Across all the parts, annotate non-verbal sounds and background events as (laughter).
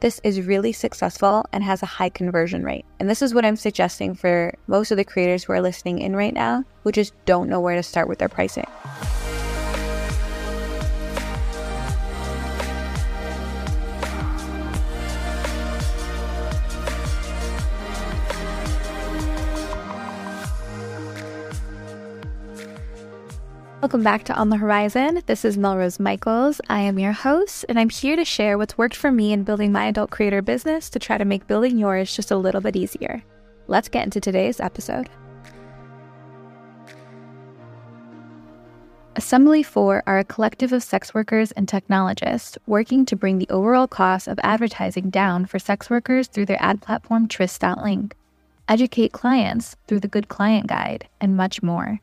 This is really successful and has a high conversion rate. And this is what I'm suggesting for most of the creators who are listening in right now who just don't know where to start with their pricing. Welcome back to On the Whorizon. This is Melrose Michaels. I am your host, and I'm here to share what's worked for me in building my adult creator business to try to make building yours just a little bit easier. Let's get into today's episode. AssemblyFour are a collective of sex workers and technologists working to bring the overall cost of advertising down for sex workers through their ad platform Tryst.link, educate clients through the Good Client Guide, and much more.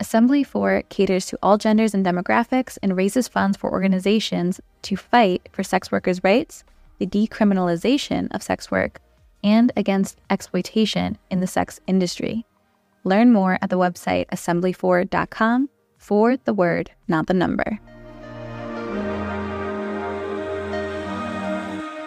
AssemblyFour caters to all genders and demographics and raises funds for organizations to fight for sex workers' rights, the decriminalization of sex work, and against exploitation in the sex industry. Learn more at the website assemblyfour.com for the word, not the number.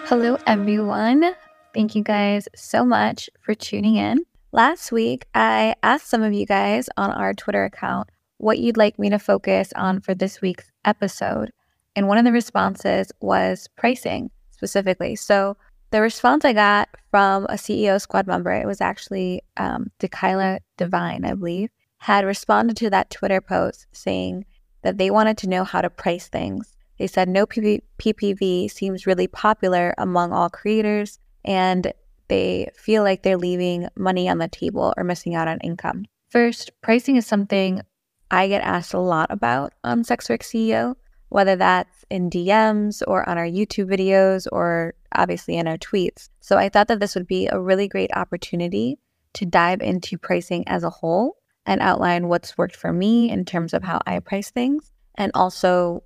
Hello, everyone. Thank you guys so much for tuning in. Last week, I asked some of you guys on our Twitter account what you'd like me to focus on for this week's episode. And one of the responses was pricing specifically. So the response I got from a CEO squad member, it was actually um, Dekyla Divine, I believe, had responded to that Twitter post saying that they wanted to know how to price things. They said no PPV seems really popular among all creators, and they feel like they're leaving money on the table or missing out on income. First, pricing is something I get asked a lot about on Sex Work CEO, whether that's in DMs or on our YouTube videos or obviously in our tweets. So I thought that this would be a really great opportunity to dive into pricing as a whole and outline what's worked for me in terms of how I price things and also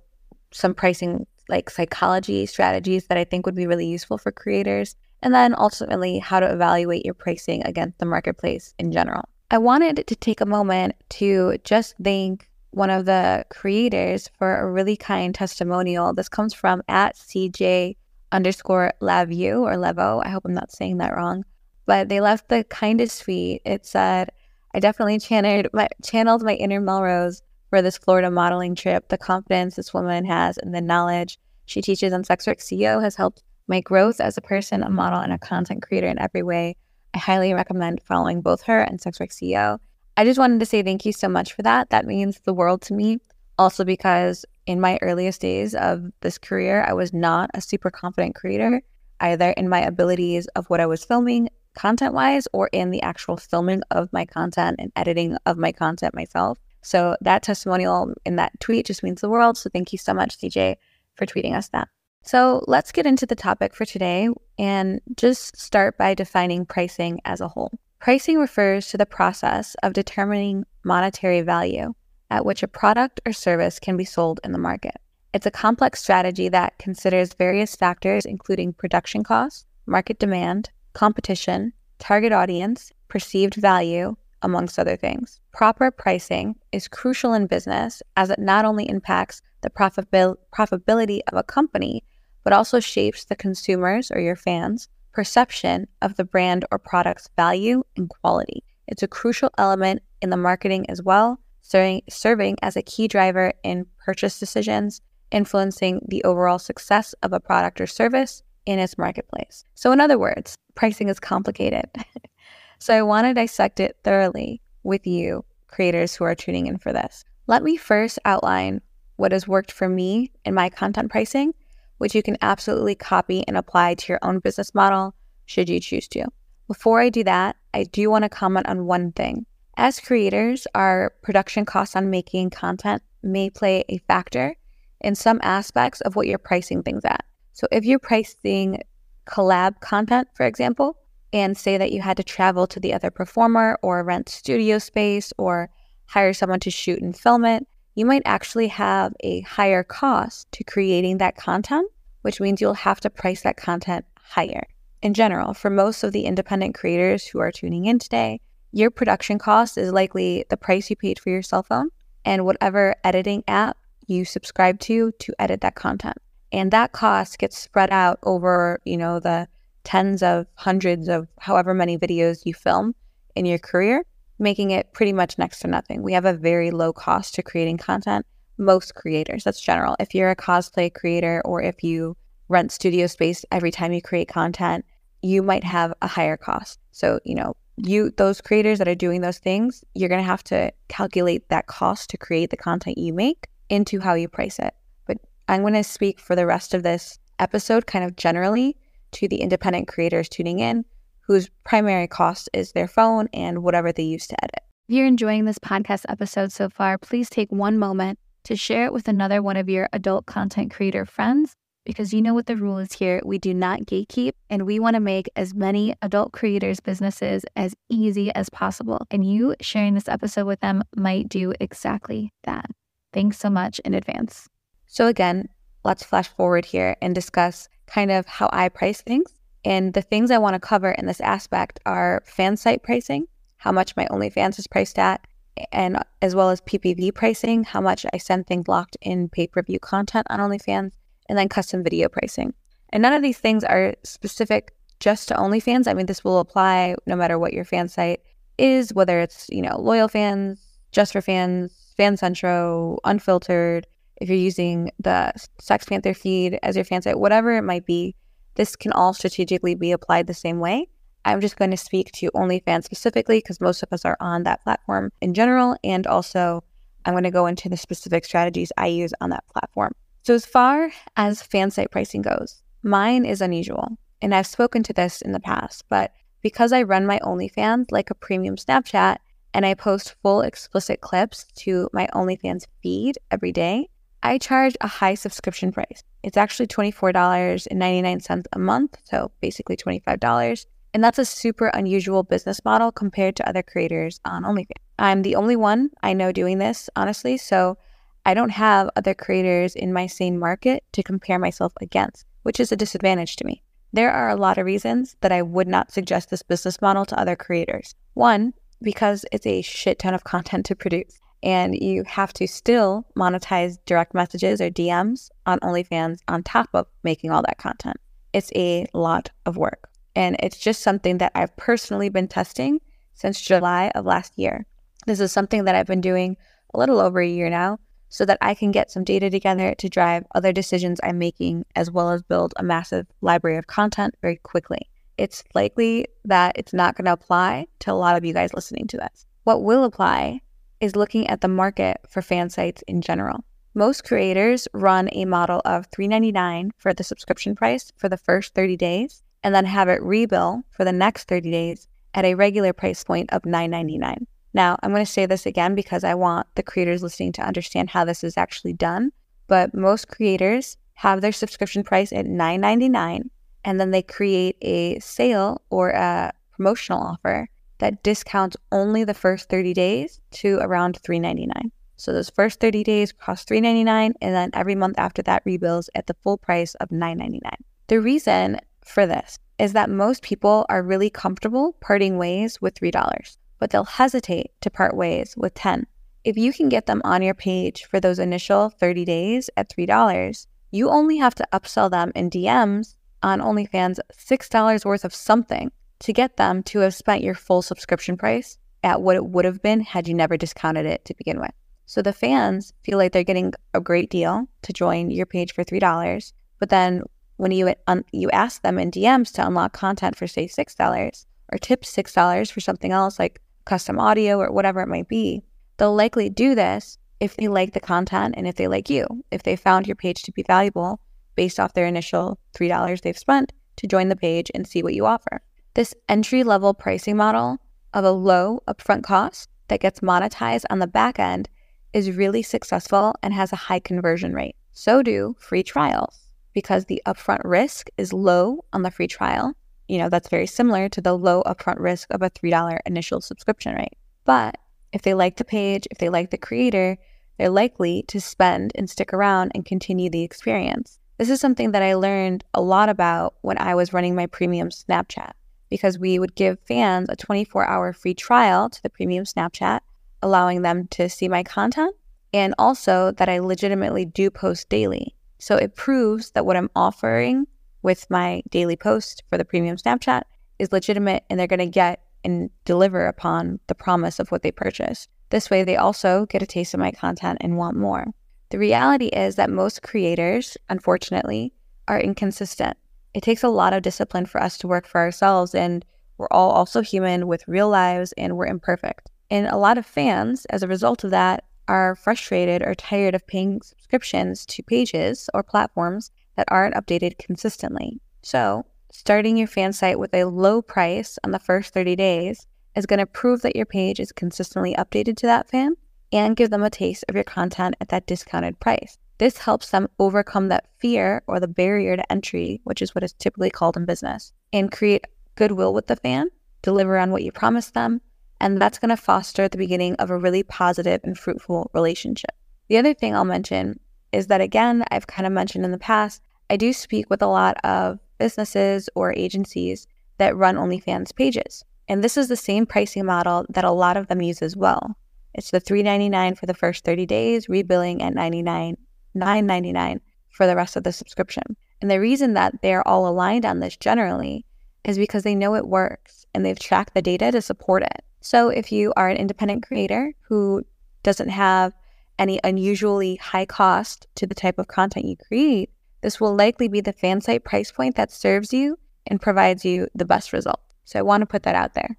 some pricing like psychology strategies that I think would be really useful for creators and then ultimately how to evaluate your pricing against the marketplace in general. I wanted to take a moment to just thank one of the creators for a really kind testimonial. This comes from at CJ underscore Lavu or Levo. I hope I'm not saying that wrong. But they left the kindest tweet. It said, I definitely channeled my, channeled my inner Melrose for this Florida modeling trip. The confidence this woman has and the knowledge she teaches on Sex Work CEO has helped my growth as a person, a model, and a content creator in every way. I highly recommend following both her and Sex Work CEO. I just wanted to say thank you so much for that. That means the world to me. Also, because in my earliest days of this career, I was not a super confident creator, either in my abilities of what I was filming content wise or in the actual filming of my content and editing of my content myself. So, that testimonial in that tweet just means the world. So, thank you so much, CJ, for tweeting us that. So let's get into the topic for today and just start by defining pricing as a whole. Pricing refers to the process of determining monetary value at which a product or service can be sold in the market. It's a complex strategy that considers various factors, including production costs, market demand, competition, target audience, perceived value, amongst other things. Proper pricing is crucial in business as it not only impacts the profitabil- profitability of a company, but also shapes the consumer's or your fans' perception of the brand or product's value and quality. It's a crucial element in the marketing as well, serving, as a key driver in purchase decisions, influencing the overall success of a product or service in its marketplace. So, in other words, pricing is complicated. (laughs) so, I want to dissect it thoroughly with you, creators who are tuning in for this. Let me first outline what has worked for me in my content pricing which you can absolutely copy and apply to your own business model should you choose to. Before I do that, I do want to comment on one thing. As creators, our production costs on making content may play a factor in some aspects of what you're pricing things at. So if you're pricing collab content, for example, and say that you had to travel to the other performer or rent studio space or hire someone to shoot and film it, you might actually have a higher cost to creating that content, which means you'll have to price that content higher. In general, for most of the independent creators who are tuning in today, your production cost is likely the price you paid for your cell phone and whatever editing app you subscribe to to edit that content. And that cost gets spread out over, you know, the tens of hundreds of however many videos you film in your career, making it pretty much next to nothing. We have a very low cost to creating content. Most creators, that's general. If you're a cosplay creator or if you rent studio space every time you create content, you might have a higher cost. So, you know, you those creators that are doing those things, you're going to have to calculate that cost to create the content you make into how you price it. But I'm going to speak for the rest of this episode kind of generally to the independent creators tuning in whose primary cost is their phone and whatever they use to edit. If you're enjoying this podcast episode so far, please take one moment to share it with another one of your adult content creator friends because you know what the rule is here. We do not gatekeep, and we want to make as many adult creators' businesses as easy as possible. And you sharing this episode with them might do exactly that. Thanks so much in advance. So, again, let's flash forward here and discuss kind of how I price things. And the things I want to cover in this aspect are fan site pricing, how much my OnlyFans is priced at, and as well as PPV pricing, how much I send things locked in pay per view content on OnlyFans, and then custom video pricing. And none of these things are specific just to OnlyFans. I mean, this will apply no matter what your fan site is, whether it's, you know, LoyalFans, just for fans, FanCentro, unfiltered, if you're using the SextPanther feed as your fan site, whatever it might be, this can all strategically be applied the same way. I'm just going to speak to OnlyFans specifically because most of us are on that platform in general. And also, I'm going to go into the specific strategies I use on that platform. So, as far as fan site pricing goes, mine is unusual. And I've spoken to this in the past, but because I run my OnlyFans like a premium Snapchat and I post full explicit clips to my OnlyFans feed every day, I charge a high subscription price. It's actually $24.99 a month, so basically $25. And that's a super unusual business model compared to other creators on OnlyFans. I'm the only one I know doing this, honestly, so I don't have other creators in my same market to compare myself against, which is a disadvantage to me. There are a lot of reasons that I would not suggest this business model to other creators. One, because it's a shit ton of content to produce, and you have to still monetize direct messages or DMs on OnlyFans on top of making all that content. It's a lot of work. And it's just something that I've personally been testing since July of last year. This is something that I've been doing a little over a year now so that I can get some data together to drive other decisions I'm making, as well as build a massive library of content very quickly. It's likely that it's not going to apply to a lot of you guys listening to this. What will apply is looking at the market for fan sites in general. Most creators run a model of $3.99 for the subscription price for the first 30 days and then have it rebill for the next 30 days at a regular price point of $9.99. Now, I'm going to say this again because I want the creators listening to understand how this is actually done. But most creators have their subscription price at $9.99 and then they create a sale or a promotional offer that discounts only the first 30 days to around $3.99. So those first 30 days cost $3.99 and then every month after that rebills at the full price of $9.99. The reason for this is that most people are really comfortable parting ways with $3 but they'll hesitate to part ways with 10. If you can get them on your page for those initial 30 days at $3, you only have to upsell them in DMs on OnlyFans $6 worth of something to get them to have spent your full subscription price at what it would have been had you never discounted it to begin with. So the fans feel like they're getting a great deal to join your page for $3, but then when you un- you ask them in DMs to unlock content for say $6 or tip $6 for something else like custom audio or whatever it might be, they'll likely do this if they like the content and if they like you, if they found your page to be valuable based off their initial $3 they've spent to join the page and see what you offer. This entry level pricing model of a low upfront cost that gets monetized on the back end is really successful and has a high conversion rate. So do free trials because the upfront risk is low on the free trial you know, that's very similar to the low upfront risk of a $3 initial subscription rate. But if they like the page, if they like the creator, they're likely to spend and stick around and continue the experience. This is something that I learned a lot about when I was running my premium Snapchat because we would give fans a 24 hour free trial to the premium Snapchat, allowing them to see my content and also that I legitimately do post daily. So it proves that what I'm offering with my daily post for the premium Snapchat is legitimate and they're going to get and deliver upon the promise of what they purchased. This way, they also get a taste of my content and want more. The reality is that most creators, unfortunately, are inconsistent. It takes a lot of discipline for us to work for ourselves, and we're all also human with real lives and we're imperfect. And a lot of fans, as a result of that, are frustrated or tired of paying subscriptions to pages or platforms that aren't updated consistently. So, starting your fan site with a low price on the first 30 days is going to prove that your page is consistently updated to that fan and give them a taste of your content at that discounted price. This helps them overcome that fear or the barrier to entry, which is what is typically called in business, and create goodwill with the fan, deliver on what you promised them, and that's going to foster the beginning of a really positive and fruitful relationship. The other thing I'll mention is that, again, I've kind of mentioned in the past, I do speak with a lot of businesses or agencies that run OnlyFans pages. And this is the same pricing model that a lot of them use as well. It's the $3.99 for the first 30 days, rebilling at $99, $9.99 for the rest of the subscription. And the reason that they're all aligned on this generally is because they know it works and they've tracked the data to support it. So if you are an independent creator who doesn't have any unusually high cost to the type of content you create, this will likely be the fan site price point that serves you and provides you the best result. So I want to put that out there.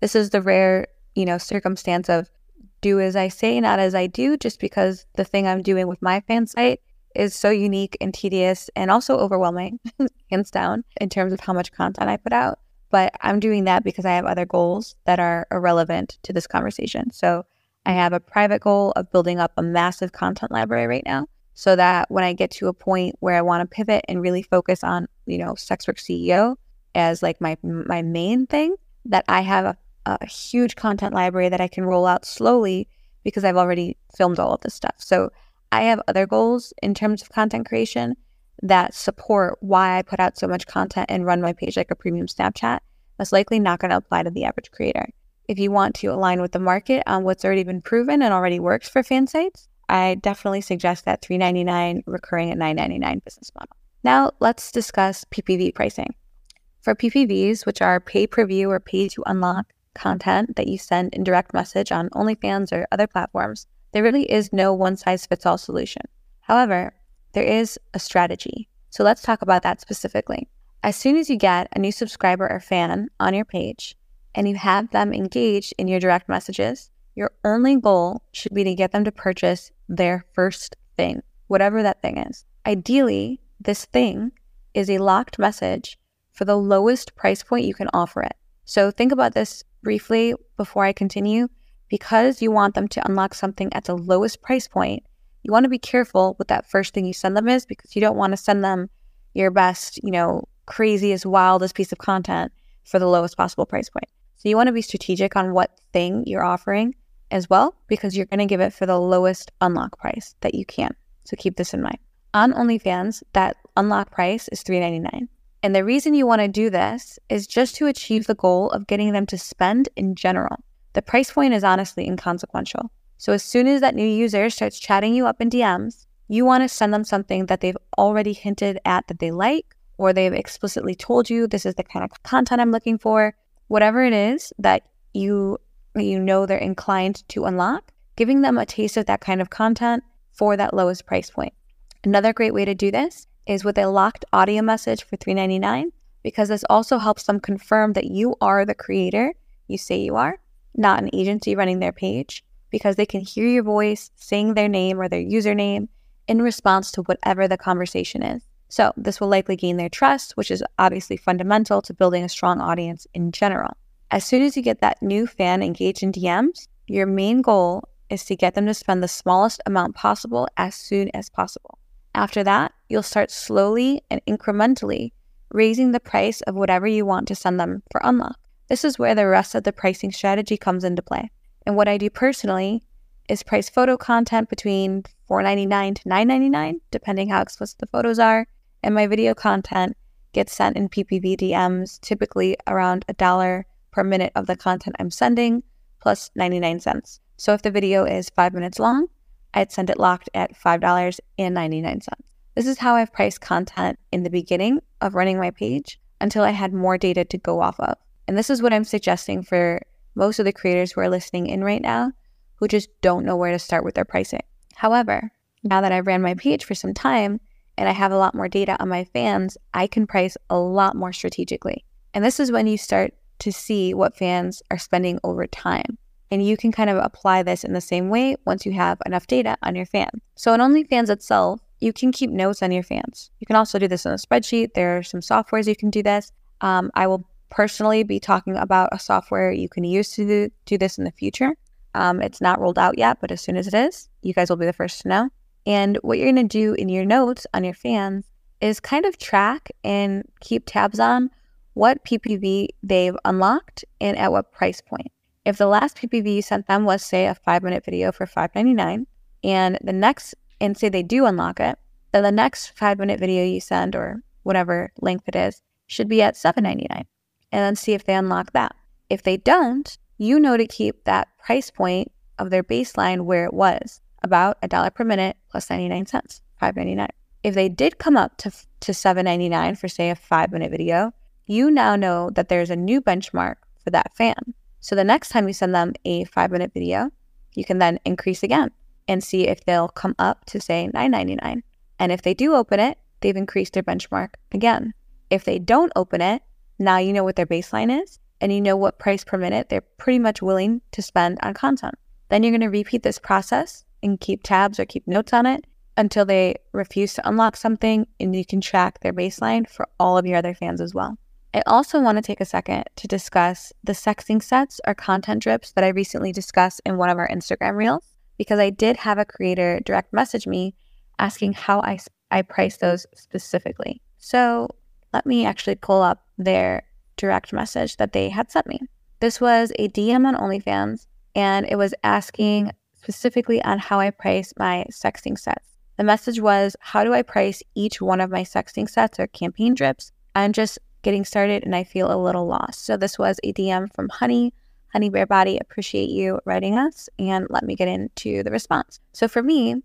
This is the rare, you know, circumstance of do as I say, not as I do, just because the thing I'm doing with my fan site is so unique and tedious and also overwhelming, (laughs) hands down, in terms of how much content I put out. But I'm doing that because I have other goals that are irrelevant to this conversation. So I have a private goal of building up a massive content library right now so that when I get to a point where I want to pivot and really focus on, you know, sex work CEO as like my my main thing, that I have a, a huge content library that I can roll out slowly because I've already filmed all of this stuff. So I have other goals in terms of content creation that support why I put out so much content and run my page like a premium Snapchat, that's likely not going to apply to the average creator. If you want to align with the market on what's already been proven and already works for fan sites, I definitely suggest that $3.99 recurring at $9.99 business model. Now let's discuss PPV pricing. For PPVs, which are pay per view or pay to unlock content that you send in direct message on OnlyFans or other platforms, there really is no one size fits all solution. However, there is a strategy. So let's talk about that specifically. As soon as you get a new subscriber or fan on your page and you have them engaged in your direct messages, your only goal should be to get them to purchase their first thing, whatever that thing is. Ideally, this thing is a locked message for the lowest price point you can offer it. So think about this briefly before I continue. Because you want them to unlock something at the lowest price point, you want to be careful with that first thing you send them is because you don't want to send them your best, you know, craziest, wildest piece of content for the lowest possible price point. So you want to be strategic on what thing you're offering as well because you're going to give it for the lowest unlock price that you can. So keep this in mind. On OnlyFans, that unlock price is $3.99. And the reason you want to do this is just to achieve the goal of getting them to spend in general. The price point is honestly inconsequential. So as soon as that new user starts chatting you up in DMs, you want to send them something that they've already hinted at that they like, or they've explicitly told you this is the kind of content I'm looking for. Whatever it is that you you know they're inclined to unlock, giving them a taste of that kind of content for that lowest price point. Another great way to do this is with a locked audio message for $3.99 because this also helps them confirm that you are the creator you say you are, not an agency running their page because they can hear your voice saying their name or their username in response to whatever the conversation is. So, this will likely gain their trust, which is obviously fundamental to building a strong audience in general. As soon as you get that new fan engaged in DMs, your main goal is to get them to spend the smallest amount possible as soon as possible. After that, you'll start slowly and incrementally raising the price of whatever you want to send them for unlock. This is where the rest of the pricing strategy comes into play. And what I do personally is price photo content between $4.99 to $9.99, depending how explicit the photos are. And my video content gets sent in PPV DMs, typically around a dollar per minute of the content I'm sending, plus 99 cents. So if the video is five minutes long, I'd send it locked at $5.99. This is how I've priced content in the beginning of running my page until I had more data to go off of. And this is what I'm suggesting for most of the creators who are listening in right now who just don't know where to start with their pricing. However, now that I've ran my page for some time and I have a lot more data on my fans, I can price a lot more strategically. And this is when you start to see what fans are spending over time. And you can kind of apply this in the same way once you have enough data on your fans. So on OnlyFans itself, you can keep notes on your fans. You can also do this in a spreadsheet. There are some softwares you can do this. Um, I will personally be talking about a software you can use to do, do this in the future. Um, it's not rolled out yet, but as soon as it is, you guys will be the first to know. And what you're going to do in your notes on your fans is kind of track and keep tabs on what PPV they've unlocked and at what price point. If the last PPV you sent them was, say, a five minute video for $5.99, and the next and say they do unlock it, then the next five minute video you send or whatever length it is should be at $7.99 and then see if they unlock that. If they don't, you know to keep that price point of their baseline where it was about a dollar per minute plus 99 cents, $5.99. If they did come up to, to $7.99 for, say, a five minute video, you now know that there's a new benchmark for that fan. So the next time you send them a five minute video, you can then increase again and see if they'll come up to say 9.99. And if they do open it, they've increased their benchmark again. If they don't open it, now you know what their baseline is and you know what price per minute they're pretty much willing to spend on content. Then you're going to repeat this process and keep tabs or keep notes on it until they refuse to unlock something and you can track their baseline for all of your other fans as well. I also want to take a second to discuss the sexting sets or content drips that I recently discussed in one of our Instagram reels because I did have a creator direct message me asking how I, I price those specifically. So let me actually pull up their direct message that they had sent me. This was a DM on OnlyFans, and it was asking specifically on how I price my sexting sets. The message was, How do I price each one of my sexting sets or campaign drips? I'm just getting started and I feel a little lost. So, this was a DM from Honey Honey Bear Body, appreciate you writing us and let me get into the response. So for me,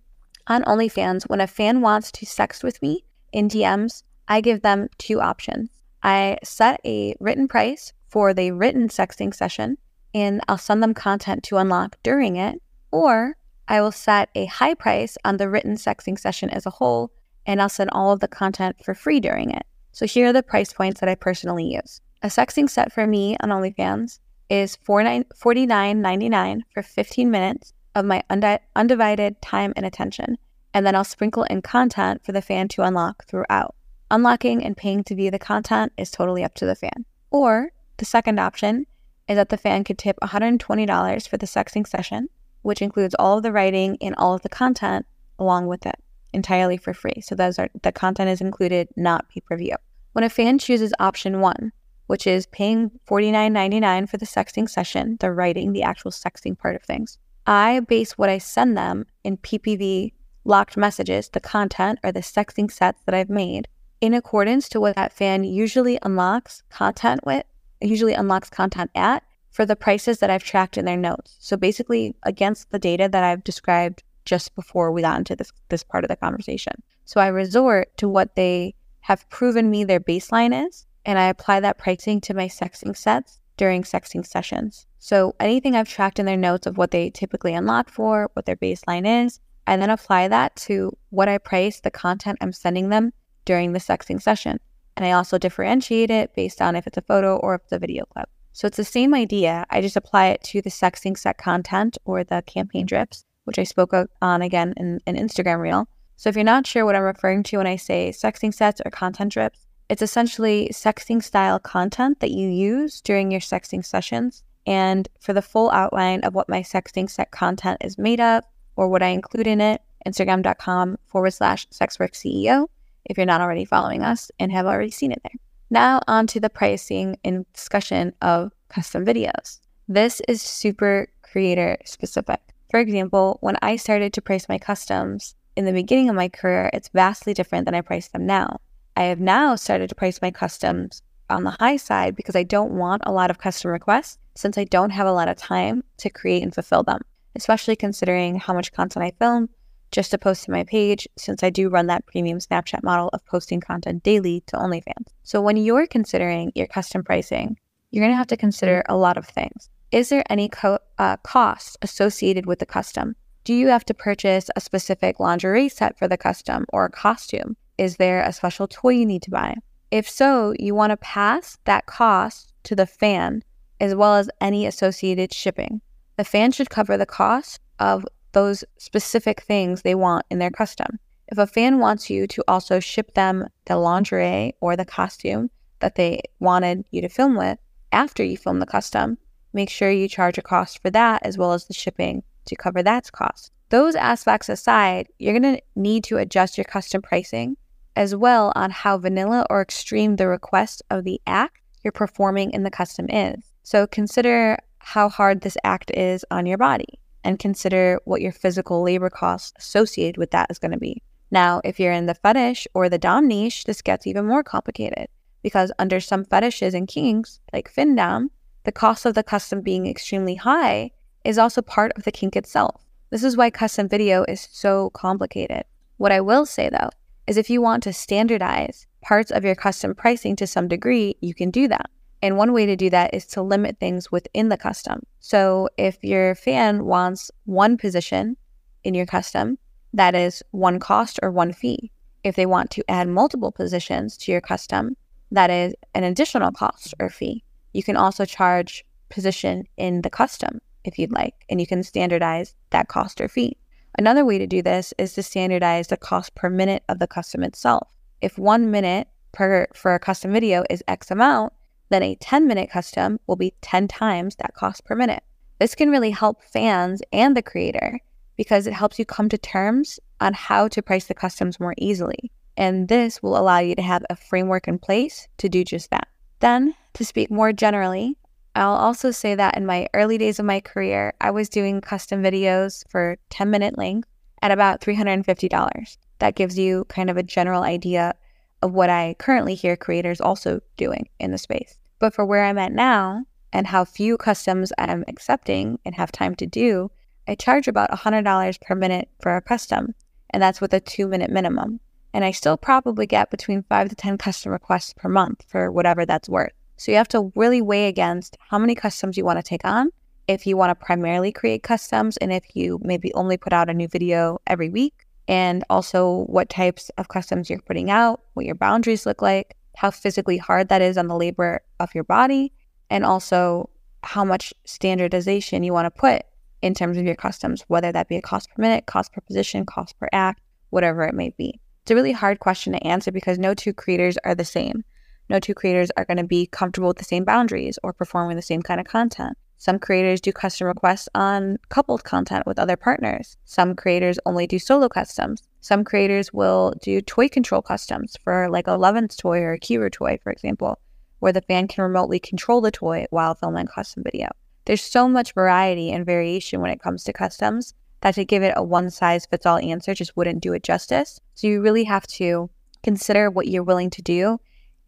on OnlyFans, when a fan wants to sext with me in DMs, I give them two options. I set a written price for the written sexting session and I'll send them content to unlock during it, or I will set a high price on the written sexting session as a whole and I'll send all of the content for free during it. So here are the price points that I personally use. A sexting set for me on OnlyFans is $49.99 for 15 minutes of my undi- undivided time and attention, and then I'll sprinkle in content for the fan to unlock throughout. Unlocking and paying to view the content is totally up to the fan. Or the second option is that the fan could tip $120 for the sexting session, which includes all of the writing and all of the content along with it entirely for free. So those are the content is included, not pay-per-view. When a fan chooses option one, which is paying $49.99 for the sexting session, the writing, the actual sexting part of things. I base what I send them in PPV locked messages, the content or the sexting sets that I've made, in accordance to what that fan usually unlocks content with, usually unlocks content at for the prices that I've tracked in their notes. So basically against the data that I've described just before we got into this this part of the conversation. So I resort to what they have proven me their baseline is and I apply that pricing to my sexting sets during sexting sessions. So anything I've tracked in their notes of what they typically unlock for, what their baseline is, I then apply that to what I price the content I'm sending them during the sexting session. And I also differentiate it based on if it's a photo or if it's a video clip. So it's the same idea. I just apply it to the sexting set content or the campaign drips, which I spoke on again in an Instagram reel. So if you're not sure what I'm referring to when I say sexting sets or content drips, it's essentially sexting style content that you use during your sexting sessions. And for the full outline of what my sexting set content is made of or what I include in it, Instagram.com forward slash sexwork CEO if you're not already following us and have already seen it there. Now, on to the pricing and discussion of custom videos. This is super creator specific. For example, when I started to price my customs in the beginning of my career, it's vastly different than I price them now. I have now started to price my customs on the high side because I don't want a lot of custom requests since I don't have a lot of time to create and fulfill them, especially considering how much content I film, just to post to my page since I do run that premium Snapchat model of posting content daily to OnlyFans. So when you're considering your custom pricing, you're going to have to consider a lot of things. Is there any co- uh, cost associated with the custom? Do you have to purchase a specific lingerie set for the custom or a costume? Is there a special toy you need to buy? If so, you want to pass that cost to the fan as well as any associated shipping. The fan should cover the cost of those specific things they want in their custom. If a fan wants you to also ship them the lingerie or the costume that they wanted you to film with after you film the custom, make sure you charge a cost for that as well as the shipping to cover that cost. Those aspects aside, you're going to need to adjust your custom pricing as well on how vanilla or extreme the request of the act you're performing in the custom is. So consider how hard this act is on your body and consider what your physical labor costs associated with that is going to be. Now, if you're in the fetish or the dom niche, this gets even more complicated because under some fetishes and kinks, like findom, the cost of the custom being extremely high is also part of the kink itself. This is why custom video is so complicated. What I will say though is if you want to standardize parts of your custom pricing to some degree, you can do that. And one way to do that is to limit things within the custom. So if your fan wants one position in your custom, that is one cost or one fee. If they want to add multiple positions to your custom, that is an additional cost or fee. You can also charge position in the custom if you'd like, and you can standardize that cost or fee. Another way to do this is to standardize the cost per minute of the custom itself. If one minute per for a custom video is X amount, then a 10 minute custom will be 10 times that cost per minute. This can really help fans and the creator because it helps you come to terms on how to price the customs more easily. And this will allow you to have a framework in place to do just that. Then, to speak more generally, I'll also say that in my early days of my career, I was doing custom videos for 10 minute length at about $350. That gives you kind of a general idea of what I currently hear creators also doing in the space. But for where I'm at now and how few customs I'm accepting and have time to do, I charge about $100 per minute for a custom, and that's with a two minute minimum. And I still probably get between five to 10 custom requests per month for whatever that's worth. So you have to really weigh against how many customs you want to take on. If you want to primarily create customs, and if you maybe only put out a new video every week, and also what types of customs you're putting out, what your boundaries look like, how physically hard that is on the labor of your body, and also how much standardization you want to put in terms of your customs, whether that be a cost per minute, cost per position, cost per act, whatever it may be. It's a really hard question to answer because no two creators are the same. No two creators are going to be comfortable with the same boundaries or performing the same kind of content. Some creators do custom requests on coupled content with other partners. Some creators only do solo customs. Some creators will do toy control customs for like a Lovense toy or a Kiiroo toy, for example, where the fan can remotely control the toy while filming custom video. There's so much variety and variation when it comes to customs that to give it a one size fits all answer just wouldn't do it justice. So you really have to consider what you're willing to do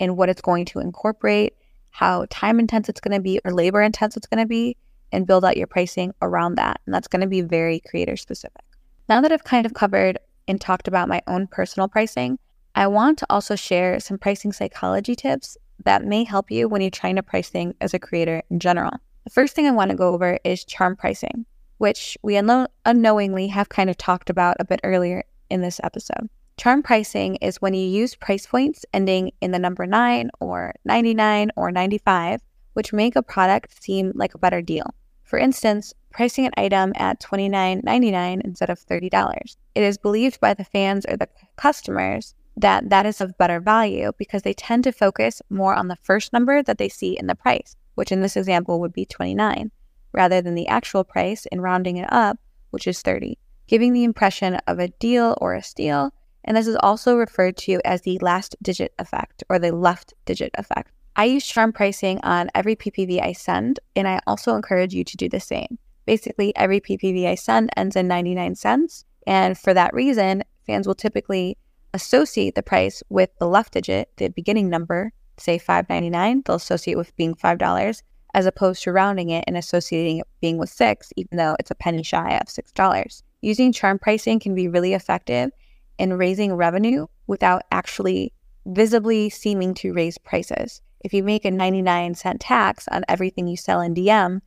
and what it's going to incorporate how time intense it's going to be or labor intense it's going to be and build out your pricing around that. And that's going to be very creator specific. Now that I've kind of covered and talked about my own personal pricing, I want to also share some pricing psychology tips that may help you when you're trying to price things as a creator in general. The first thing I want to go over is charm pricing, which we unknowingly have kind of talked about a bit earlier in this episode. Charm pricing is when you use price points ending in the number 9 or 99 or 95, which make a product seem like a better deal. For instance, pricing an item at $29.99 instead of $30. It is believed by the fans or the customers that that is of better value because they tend to focus more on the first number that they see in the price, which in this example would be 29, rather than the actual price in rounding it up, which is 30, giving the impression of a deal or a steal and this is also referred to as the last digit effect or the left digit effect. I use charm pricing on every PPV I send, and I also encourage you to do the same. Basically, every PPV I send ends in 99 cents. And for that reason, fans will typically associate the price with the left digit, the beginning number, say 5.99, they'll associate with being $5 as opposed to rounding it and associating it being with 6 even though it's a penny shy of $6. Using charm pricing can be really effective in raising revenue without actually visibly seeming to raise prices. If you make a 99 cent tax on everything you sell in DM,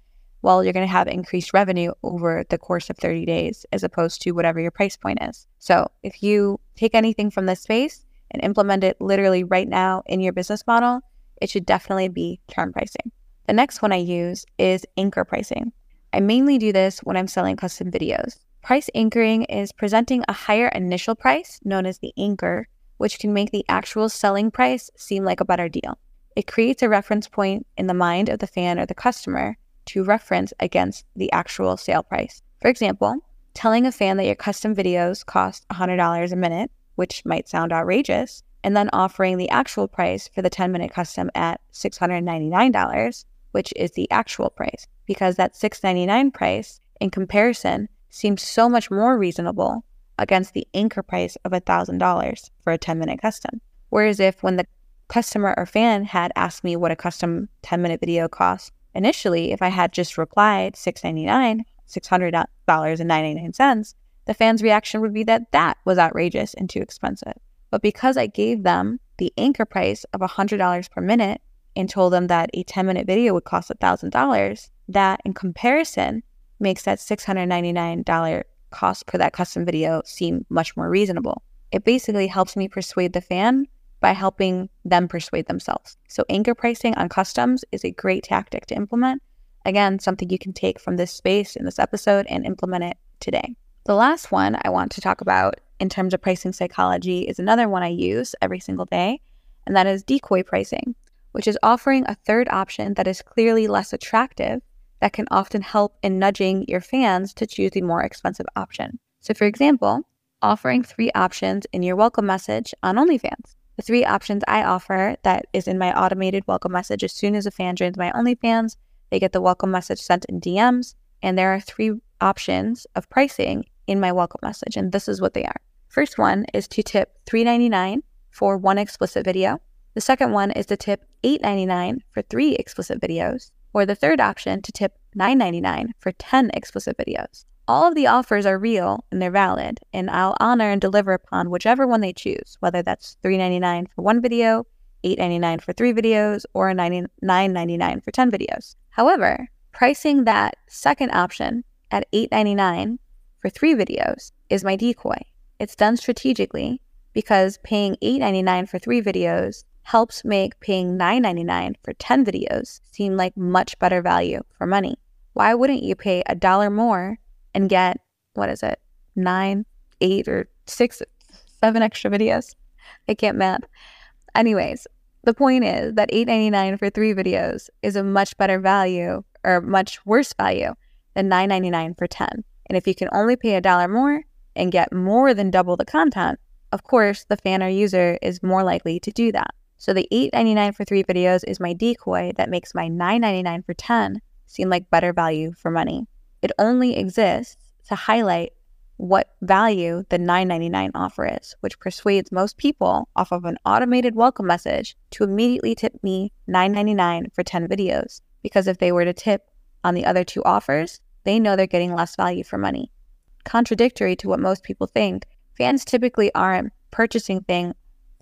well, you're going to have increased revenue over the course of 30 days as opposed to whatever your price point is. So if you take anything from this space and implement it literally right now in your business model, it should definitely be charm pricing. The next one I use is anchor pricing. I mainly do this when I'm selling custom videos. Price anchoring is presenting a higher initial price, known as the anchor, which can make the actual selling price seem like a better deal. It creates a reference point in the mind of the fan or the customer to reference against the actual sale price. For example, telling a fan that your custom videos cost $100 a minute, which might sound outrageous, and then offering the actual price for the 10 minute custom at $699, which is the actual price, because that 699 price in comparison seems so much more reasonable against the anchor price of $1,000 for a 10 minute custom. Whereas if when the customer or fan had asked me what a custom 10 minute video costs, initially, if I had just replied 699, $600.99, the fan's reaction would be that that was outrageous and too expensive. But because I gave them the anchor price of $100 per minute and told them that a 10 minute video would cost $1,000, that in comparison makes that $699 cost per that custom video seem much more reasonable. It basically helps me persuade the fan by helping them persuade themselves. So, anchor pricing on customs is a great tactic to implement. Again, something you can take from this space in this episode and implement it today. The last one I want to talk about in terms of pricing psychology is another one I use every single day, and that is decoy pricing, which is offering a third option that is clearly less attractive that can often help in nudging your fans to choose the more expensive option. So, for example, offering three options in your welcome message on OnlyFans. The three options I offer that is in my automated welcome message as soon as a fan joins my OnlyFans, they get the welcome message sent in DMs. And there are three options of pricing in my welcome message, and this is what they are. First one is to tip $3.99 for one explicit video. The second one is to tip $8.99 for three explicit videos or the third option to tip $9.99 for 10 explicit videos. All of the offers are real and they're valid, and I'll honor and deliver upon whichever one they choose, whether that's $3.99 for one video, $8.99 for three videos, or $9.99 for 10 videos. However, pricing that second option at $8.99 for three videos is my decoy. It's done strategically because paying $8.99 for three videos helps make paying $9.99 for 10 videos seem like much better value for money. Why wouldn't you pay a dollar more and get, what is it, nine, eight, or six, seven extra videos? I can't math. Anyways, the point is that $8.99 for three videos is a much better value or much worse value than $9.99 for 10. And if you can only pay a dollar more and get more than double the content, of course, the fan or user is more likely to do that. So the $8.99 for three videos is my decoy that makes my $9.99 for 10 seem like better value for money. It only exists to highlight what value the $9.99 offer is, which persuades most people off of an automated welcome message to immediately tip me $9.99 for 10 videos. Because if they were to tip on the other two offers, they know they're getting less value for money. Contradictory to what most people think, fans typically aren't purchasing thing,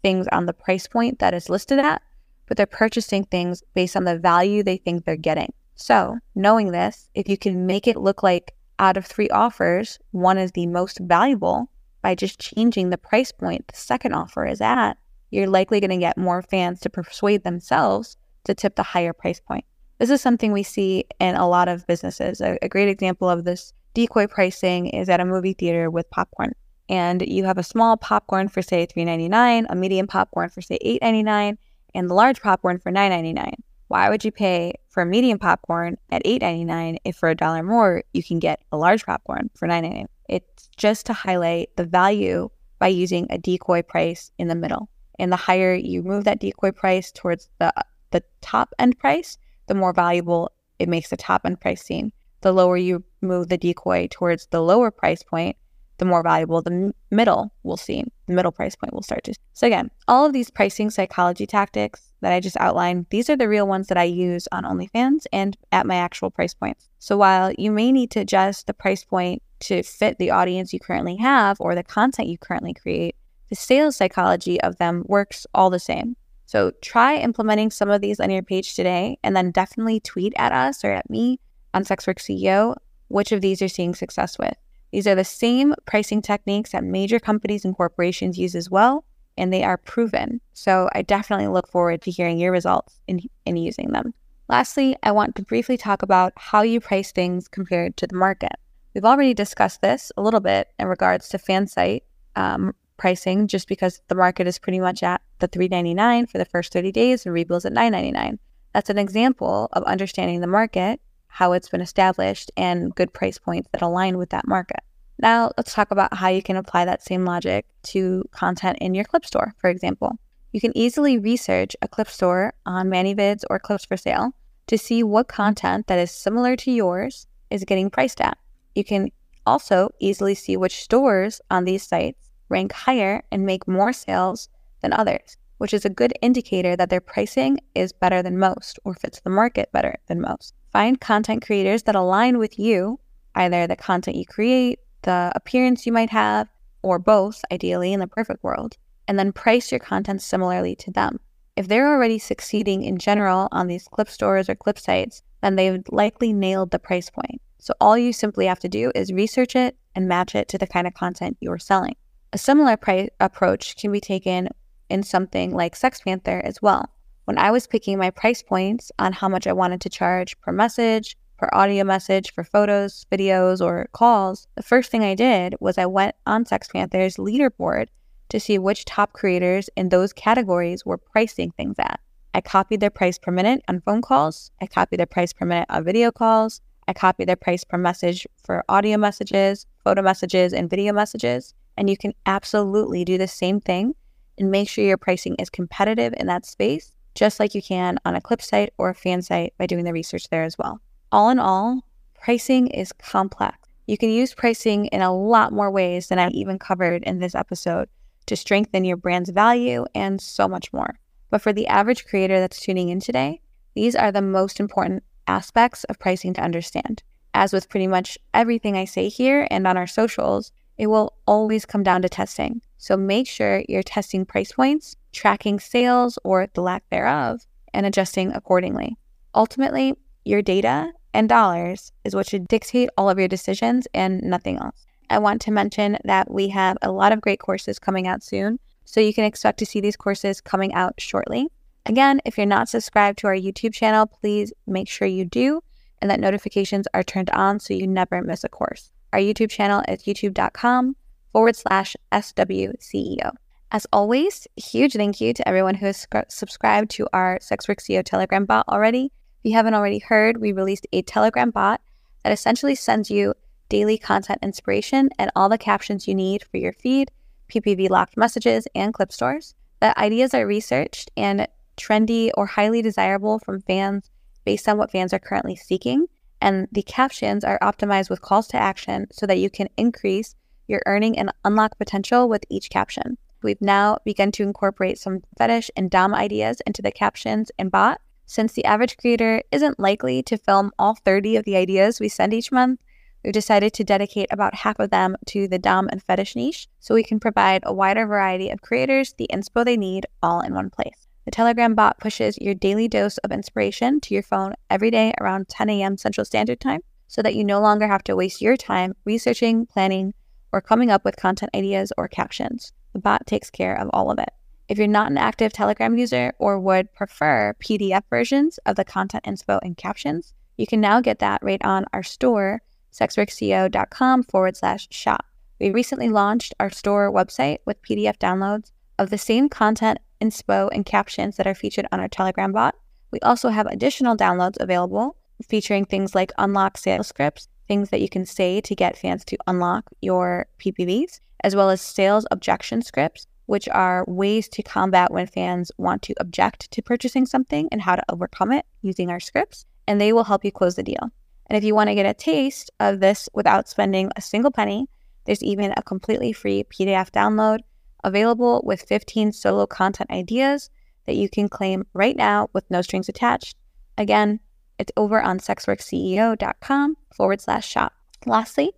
things on the price point that is listed at, but they're purchasing things based on the value they think they're getting. So, knowing this, if you can make it look like out of three offers, one is the most valuable by just changing the price point the second offer is at, you're likely going to get more fans to persuade themselves to tip the higher price point. This is something we see in a lot of businesses. A, a great example of this decoy pricing is at a movie theater with popcorn and you have a small popcorn for say $3.99, a medium popcorn for say $8.99, and the large popcorn for $9.99. Why would you pay for a medium popcorn at $8.99 if for a dollar more you can get a large popcorn for $9.99? It's just to highlight the value by using a decoy price in the middle. And the higher you move that decoy price towards the the top end price, the more valuable it makes the top end price seem. The lower you move the decoy towards the lower price point, the more valuable the middle will seem. The middle price point will start to. So again, all of these pricing psychology tactics that I just outlined, these are the real ones that I use on OnlyFans and at my actual price points. So while you may need to adjust the price point to fit the audience you currently have or the content you currently create, the sales psychology of them works all the same. So try implementing some of these on your page today and then definitely tweet at us or at me on Sexwork CEO which of these you're seeing success with. These are the same pricing techniques that major companies and corporations use as well, and they are proven. So I definitely look forward to hearing your results in, in using them. Lastly, I want to briefly talk about how you price things compared to the market. We've already discussed this a little bit in regards to fan site um, pricing, just because the market is pretty much at the $3.99 for the first 30 days and rebills at $9.99. That's an example of understanding the market how it's been established, and good price points that align with that market. Now, let's talk about how you can apply that same logic to content in your clip store, for example. You can easily research a clip store on ManyVids or Clips for Sale to see what content that is similar to yours is getting priced at. You can also easily see which stores on these sites rank higher and make more sales than others, which is a good indicator that their pricing is better than most or fits the market better than most. Find content creators that align with you, either the content you create, the appearance you might have, or both, ideally, in the perfect world, and then price your content similarly to them. If they're already succeeding in general on these clip stores or clip sites, then they've likely nailed the price point. So all you simply have to do is research it and match it to the kind of content you're selling. A similar price approach can be taken in something like SextPanther as well. When I was picking my price points on how much I wanted to charge per message, per audio message, for photos, videos, or calls, the first thing I did was I went on SextPanther's leaderboard to see which top creators in those categories were pricing things at. I copied their price per minute on phone calls. I copied their price per minute on video calls. I copied their price per message for audio messages, photo messages, and video messages. And you can absolutely do the same thing and make sure your pricing is competitive in that space just like you can on a clip site or a fan site by doing the research there as well. All in all, pricing is complex. You can use pricing in a lot more ways than I even covered in this episode to strengthen your brand's value and so much more. But for the average creator that's tuning in today, these are the most important aspects of pricing to understand. As with pretty much everything I say here and on our socials, it will always come down to testing. So make sure you're testing price points, tracking sales or the lack thereof, and adjusting accordingly. Ultimately, your data and dollars is what should dictate all of your decisions and nothing else. I want to mention that we have a lot of great courses coming out soon, so you can expect to see these courses coming out shortly. Again, if you're not subscribed to our YouTube channel, please make sure you do and that notifications are turned on so you never miss a course. Our YouTube channel is youtube.com forward slash SWCEO. As always, huge thank you to everyone who has sc- subscribed to our Sexwork CEO Telegram bot already. If you haven't already heard, we released a Telegram bot that essentially sends you daily content inspiration and all the captions you need for your feed, PPV locked messages, and clip stores. The ideas are researched and trendy or highly desirable from fans based on what fans are currently seeking and the captions are optimized with calls to action so that you can increase your earning and unlock potential with each caption. We've now begun to incorporate some fetish and Dom ideas into the captions and bot. Since the average creator isn't likely to film all 30 of the ideas we send each month, we've decided to dedicate about half of them to the Dom and fetish niche so we can provide a wider variety of creators the inspo they need all in one place. The Telegram bot pushes your daily dose of inspiration to your phone every day around 10 a.m. Central Standard Time so that you no longer have to waste your time researching, planning, or coming up with content ideas or captions. The bot takes care of all of it. If you're not an active Telegram user or would prefer PDF versions of the content inspo and captions, you can now get that right on our store, sexworkceo.com forward slash shop. We recently launched our store website with PDF downloads of the same content inspo, and captions that are featured on our Telegram bot. We also have additional downloads available featuring things like unlock sales scripts, things that you can say to get fans to unlock your PPVs, as well as sales objection scripts, which are ways to combat when fans want to object to purchasing something and how to overcome it using our scripts. And they will help you close the deal. And if you want to get a taste of this without spending a single penny, there's even a completely free PDF download available with 15 solo content ideas that you can claim right now with no strings attached. Again, it's over on sexworkceo.com forward slash shop. Lastly,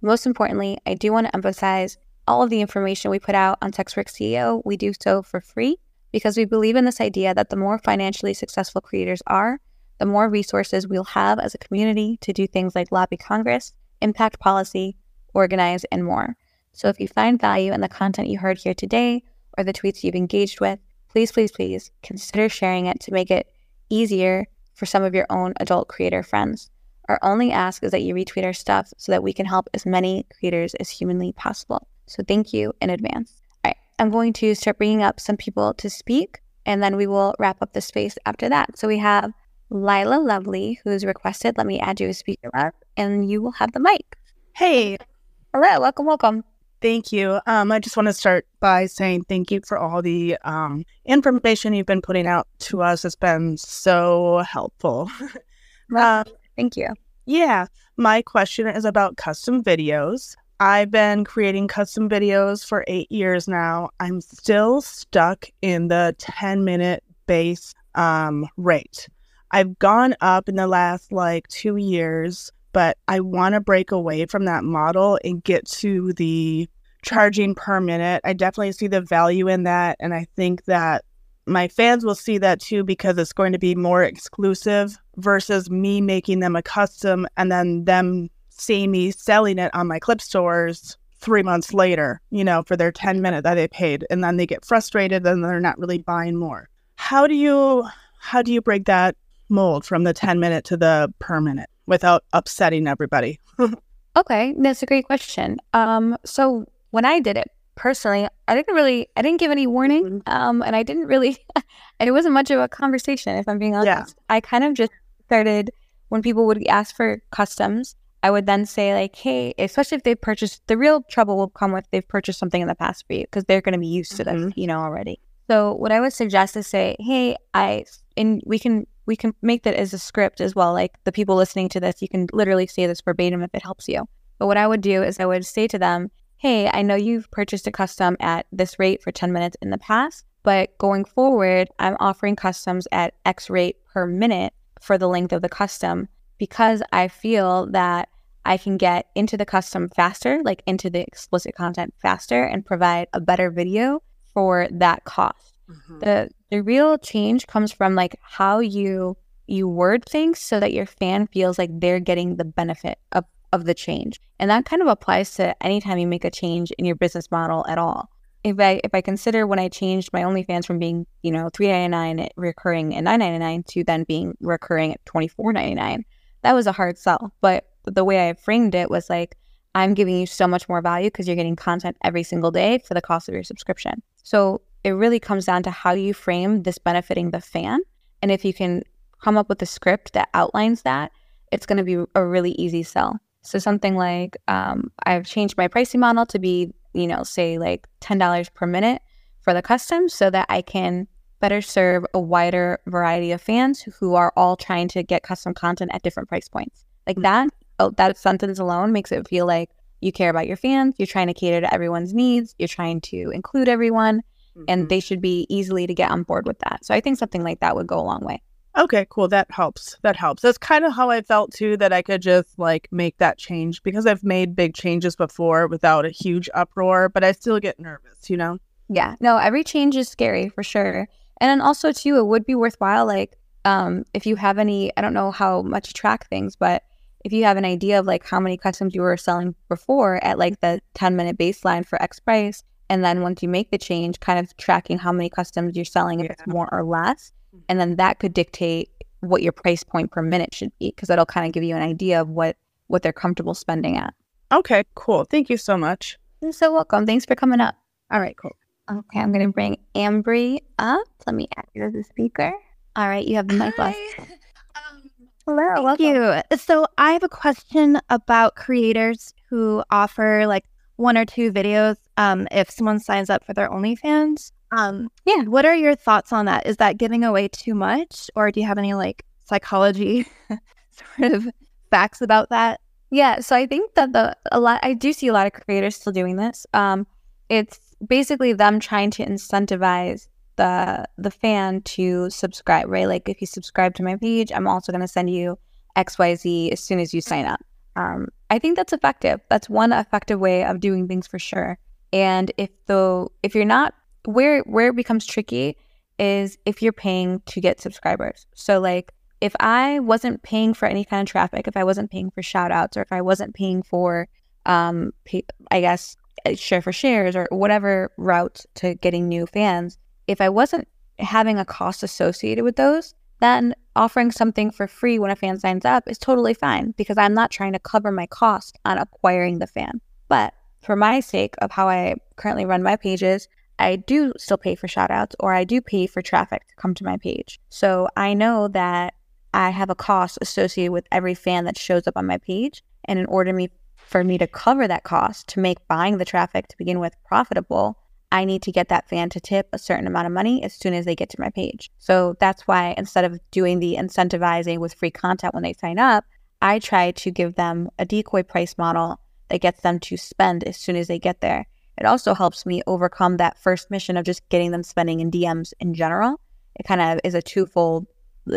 Most importantly, I do want to emphasize all of the information we put out on Sex Work CEO, we do so for free because we believe in this idea that the more financially successful creators are, the more resources we'll have as a community to do things like lobby Congress, impact policy, organize, and more. So if you find value in the content you heard here today or the tweets you've engaged with, please, please, please consider sharing it to make it easier for some of your own adult creator friends. Our only ask is that you retweet our stuff so that we can help as many creators as humanly possible. So thank you in advance. All right, I'm going to start bringing up some people to speak, and then we will wrap up the space after that. So we have Lila Lovely, who's requested, let me add you as speaker up, and you will have the mic. Hey. Hello, welcome, welcome. Thank you. Um, I just want to start by saying thank you for all the um, information you've been putting out to us. It's been so helpful. (laughs) um, thank you. Yeah. My question is about custom videos. I've been creating custom videos for eight years now. I'm still stuck in the 10 minute base um, rate. I've gone up in the last like two years but I want to break away from that model and get to the charging per minute. I definitely see the value in that. And I think that my fans will see that too because it's going to be more exclusive versus me making them a custom and then them seeing me selling it on my clip stores three months later, you know, for their 10 minute that they paid. And then they get frustrated and they're not really buying more. How do you how do you break that mold from the 10 minute to the per minute? Without upsetting everybody? (laughs) okay, that's a great question. Um, so when I did it personally, I didn't really, I didn't give any warning, mm-hmm. um, and I didn't really, and (laughs) it wasn't much of a conversation. If I'm being honest, yeah. I kind of just started when people would ask for customs. I would then say like, hey, especially if they've purchased, the real trouble will come with they've purchased something in the past for you because they're going to be used to mm-hmm. this, you know, already. So what I would suggest is say, hey, I, and we can we can make that as a script as well. Like the people listening to this, you can literally say this verbatim if it helps you. But what I would do is I would say to them, hey, I know you've purchased a custom at this rate for 10 minutes in the past, but going forward, I'm offering customs at X rate per minute for the length of the custom because I feel that I can get into the custom faster, like into the explicit content faster, and provide a better video for that cost. Mm-hmm. The the real change comes from like how you you word things so that your fan feels like they're getting the benefit of, of the change. And that kind of applies to anytime you make a change in your business model at all. If I if I consider when I changed my OnlyFans from being, you know, three ninety nine recurring and nine ninety nine to then being recurring at twenty four ninety nine, that was a hard sell. But the way I framed it was like, I'm giving you so much more value because you're getting content every single day for the cost of your subscription. So it really comes down to how you frame this benefiting the fan. And if you can come up with a script that outlines that, it's going to be a really easy sell. So something like um, I've changed my pricing model to be, you know, say like $10 per minute for the custom so that I can better serve a wider variety of fans who are all trying to get custom content at different price points. Like that, oh, that sentence alone makes it feel like you care about your fans, you're trying to cater to everyone's needs, you're trying to include everyone, mm-hmm. and they should be easily to get on board with that. So I think something like that would go a long way. Okay, cool. That helps. That helps. That's kind of how I felt too that I could just like make that change because I've made big changes before without a huge uproar, but I still get nervous, you know? Yeah. No, every change is scary for sure. And then also too, it would be worthwhile like um if you have any I don't know how much you track things, but if you have an idea of like how many customs you were selling before at like the 10 minute baseline for X price, and then once you make the change, kind of tracking how many customs you're selling, if yeah. it's more or less. Mm-hmm. And then that could dictate what your price point per minute should be because that'll kind of give you an idea of what what they're comfortable spending at. Okay, cool. Thank you so much. You're so welcome. Thanks for coming up. All right, cool. Okay, I'm gonna bring Ambry up. Let me add you as a speaker. All right, you have the mic left. (laughs) Um, Hello, thank welcome. you. So I have a question about creators who offer like one or two videos um, if someone signs up for their OnlyFans. Um, yeah, what are your thoughts on that? Is that giving away too much, or do you have any like psychology (laughs) sort of facts about that? Yeah, so I think that the a lot I do see a lot of creators still doing this. Um, it's basically them trying to incentivize the the fan to subscribe, right? Like if you subscribe to my page, I'm also going to send you XYZ as soon as you sign up. Um, I think that's effective. That's one effective way of doing things for sure. And if the if you're not where where it becomes tricky is if you're paying to get subscribers. So like if I wasn't paying for any kind of traffic, if I wasn't paying for shout outs or if I wasn't paying for um pay, I guess uh, share for shares or whatever route to getting new fans, if I wasn't having a cost associated with those, then offering something for free when a fan signs up is totally fine because I'm not trying to cover my cost on acquiring the fan. But for my sake of how I currently run my pages, I do still pay for shoutouts or I do pay for traffic to come to my page. So I know that I have a cost associated with every fan that shows up on my page. And in order me, for me to cover that cost to make buying the traffic to begin with profitable, I need to get that fan to tip a certain amount of money as soon as they get to my page. So that's why instead of doing the incentivizing with free content when they sign up, I try to give them a decoy price model that gets them to spend as soon as they get there. It also helps me overcome that first mission of just getting them spending in DMs in general. It kind of is a twofold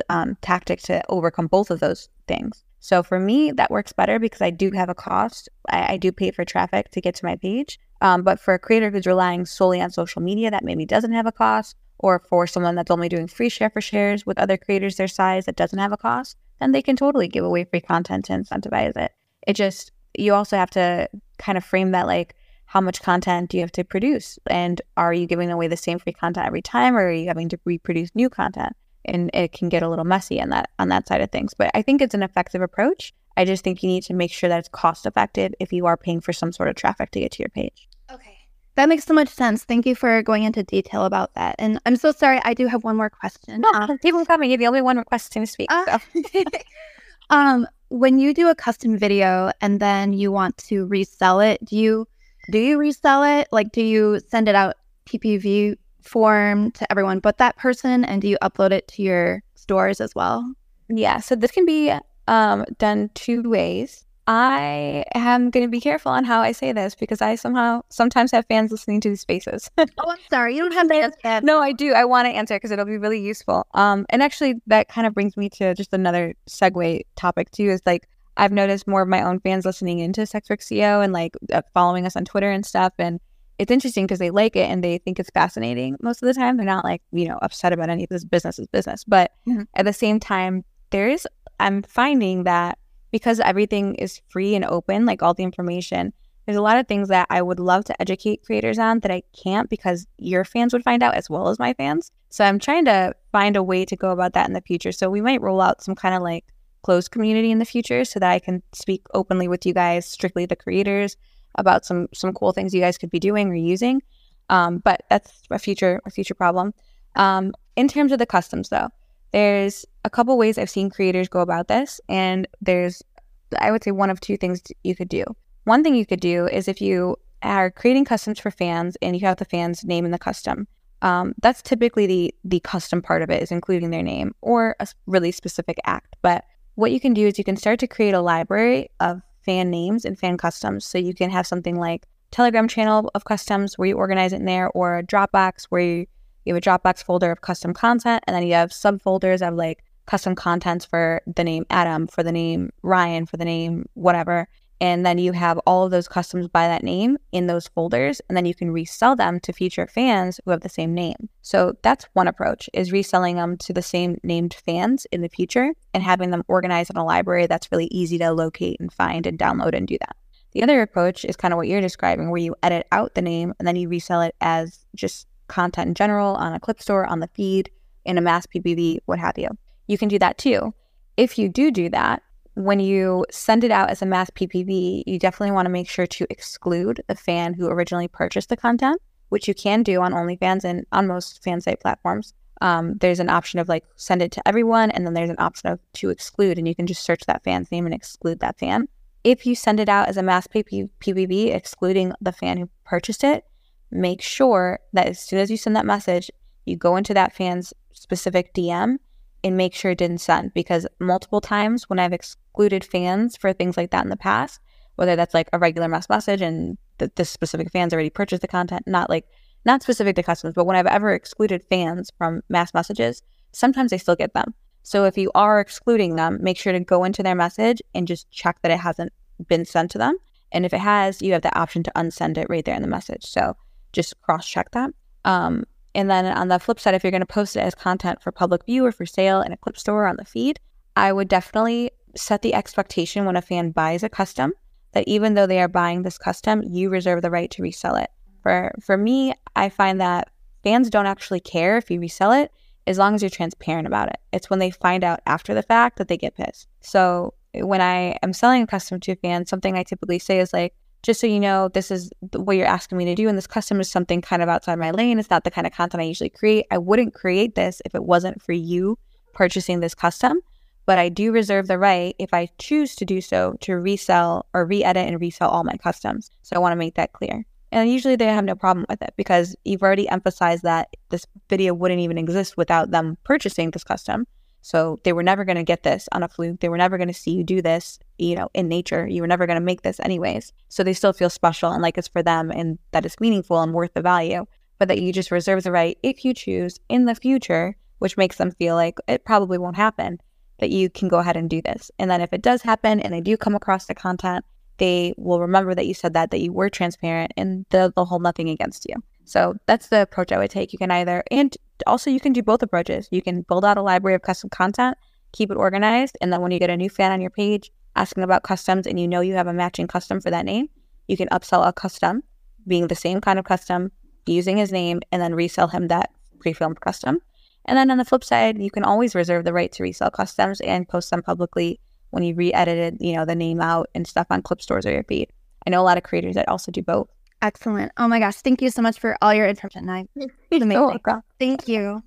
um, tactic to overcome both of those things. So for me, that works better because I do have a cost. I, I do pay for traffic to get to my page. Um, but for a creator who's relying solely on social media that maybe doesn't have a cost, or for someone that's only doing free share for shares with other creators their size that doesn't have a cost, then they can totally give away free content to incentivize it. It just, you also have to kind of frame that like, how much content do you have to produce? And are you giving away the same free content every time, or are you having to reproduce new content? And it can get a little messy on that on that side of things. But I think it's an effective approach. I just think you need to make sure that it's cost effective if you are paying for some sort of traffic to get to your page. That makes so much sense. Thank you for going into detail about that. And I'm so sorry, I do have one more question. No, keep coming. You're the only one requesting to speak. Uh, so. (laughs) um, when you do a custom video and then you want to resell it, do you do you resell it? Like, do you send it out PPV form to everyone but that person, and do you upload it to your stores as well? Yeah. So this can be um, done two ways. I am going to be careful on how I say this because I somehow sometimes have fans listening to these spaces. (laughs) oh, I'm sorry. You don't have to answer. No, I do. I want to answer because it'll be really useful. Um, and actually, that kind of brings me to just another segue topic too. Is like I've noticed more of my own fans listening into Sex Work CEO and like uh, following us on Twitter and stuff. And it's interesting because they like it and they think it's fascinating. Most of the time, they're not like you know upset about any of this business is business. But mm-hmm. at the same time, there is I'm finding that because everything is free and open, like all the information, there's a lot of things that I would love to educate creators on that I can't because your fans would find out as well as my fans. So I'm trying to find a way to go about that in the future. So we might roll out some kind of like closed community in the future so that I can speak openly with you guys, strictly the creators, about some some cool things you guys could be doing or using. Um, but that's a future a future problem. Um, in terms of the customs, though, there's a couple ways I've seen creators go about this, and there's, I would say, one of two things you could do. One thing you could do is if you are creating customs for fans and you have the fans name in the custom, um, that's typically the the custom part of it is including their name or a really specific act. But what you can do is you can start to create a library of fan names and fan customs. So you can have something like Telegram channel of customs where you organize it in there, or a Dropbox where you you have a Dropbox folder of custom content, and then you have subfolders of like custom contents for the name Adam, for the name Ryan, for the name whatever. And then you have all of those customs by that name in those folders, and then you can resell them to future fans who have the same name. So that's one approach is reselling them to the same named fans in the future and having them organized in a library that's really easy to locate and find and download and do that. The other approach is kind of what you're describing, where you edit out the name and then you resell it as just content in general on a clip store, on the feed, in a mass PPV, what have you. You can do that too. If you do do that, when you send it out as a mass PPV, you definitely want to make sure to exclude the fan who originally purchased the content, which you can do on OnlyFans and on most fan site platforms. Um, there's an option of like send it to everyone, and then there's an option of to exclude, and you can just search that fan's name and exclude that fan. If you send it out as a mass PPV, excluding the fan who purchased it, make sure that as soon as you send that message, you go into that fan's specific DM and make sure it didn't send because multiple times when I've excluded fans for things like that in the past, whether that's like a regular mass message and the, this specific fans already purchased the content, not like not specific to customers, but when I've ever excluded fans from mass messages, sometimes they still get them. So if you are excluding them, make sure to go into their message and just check that it hasn't been sent to them. And if it has, you have the option to unsend it right there in the message. So just cross check that. Um, and then on the flip side, if you're going to post it as content for public view or for sale in a clip store on the feed, I would definitely set the expectation when a fan buys a custom that even though they are buying this custom, you reserve the right to resell it. For for me, I find that fans don't actually care if you resell it as long as you're transparent about it. It's when they find out after the fact that they get pissed. So when I am selling a custom to a fan, something I typically say is like, just so you know, this is what you're asking me to do. And this custom is something kind of outside my lane. It's not the kind of content I usually create. I wouldn't create this if it wasn't for you purchasing this custom. But I do reserve the right, if I choose to do so, to resell or re edit and resell all my customs. So I want to make that clear. And usually they have no problem with it because you've already emphasized that this video wouldn't even exist without them purchasing this custom. So they were never going to get this on a fluke. They were never going to see you do this, you know, in nature. You were never going to make this anyways. So they still feel special and like it's for them and that it's meaningful and worth the value, but that you just reserve the right if you choose in the future, which makes them feel like it probably won't happen, that you can go ahead and do this. And then if it does happen and they do come across the content, they will remember that you said that, that you were transparent and they'll, they'll hold nothing against you. So that's the approach I would take. You can either, and also you can do both approaches. You can build out a library of custom content, keep it organized, and then when you get a new fan on your page asking about customs and you know you have a matching custom for that name, you can upsell a custom, being the same kind of custom, using his name, and then resell him that pre-filmed custom. And then on the flip side, you can always reserve the right to resell customs and post them publicly when you re-edited, you know, the name out and stuff on clip stores or your feed. I know a lot of creators that also do both. Excellent. Oh my gosh. Thank you so much for all your information. I, (laughs) amazing. Thank you.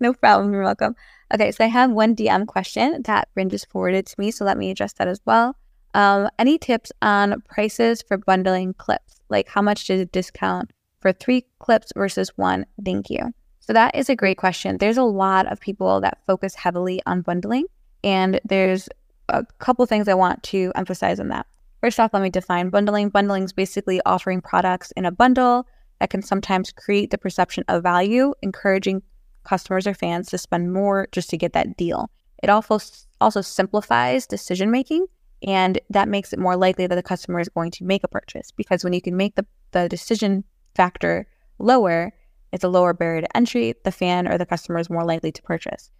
No problem. You're welcome. Okay. So I have one DM question that Bryn just forwarded to me. So let me address that as well. Um, any tips on prices for bundling clips? Like how much does it discount for three clips versus one? Thank you. So that is a great question. There's a lot of people that focus heavily on bundling, and there's a couple things I want to emphasize on that. First off, let me define bundling. Bundling is basically offering products in a bundle that can sometimes create the perception of value, encouraging customers or fans to spend more just to get that deal. It also also simplifies decision making and that makes it more likely that the customer is going to make a purchase because when you can make the, the decision factor lower, it's a lower barrier to entry. The fan or the customer is more likely to purchase.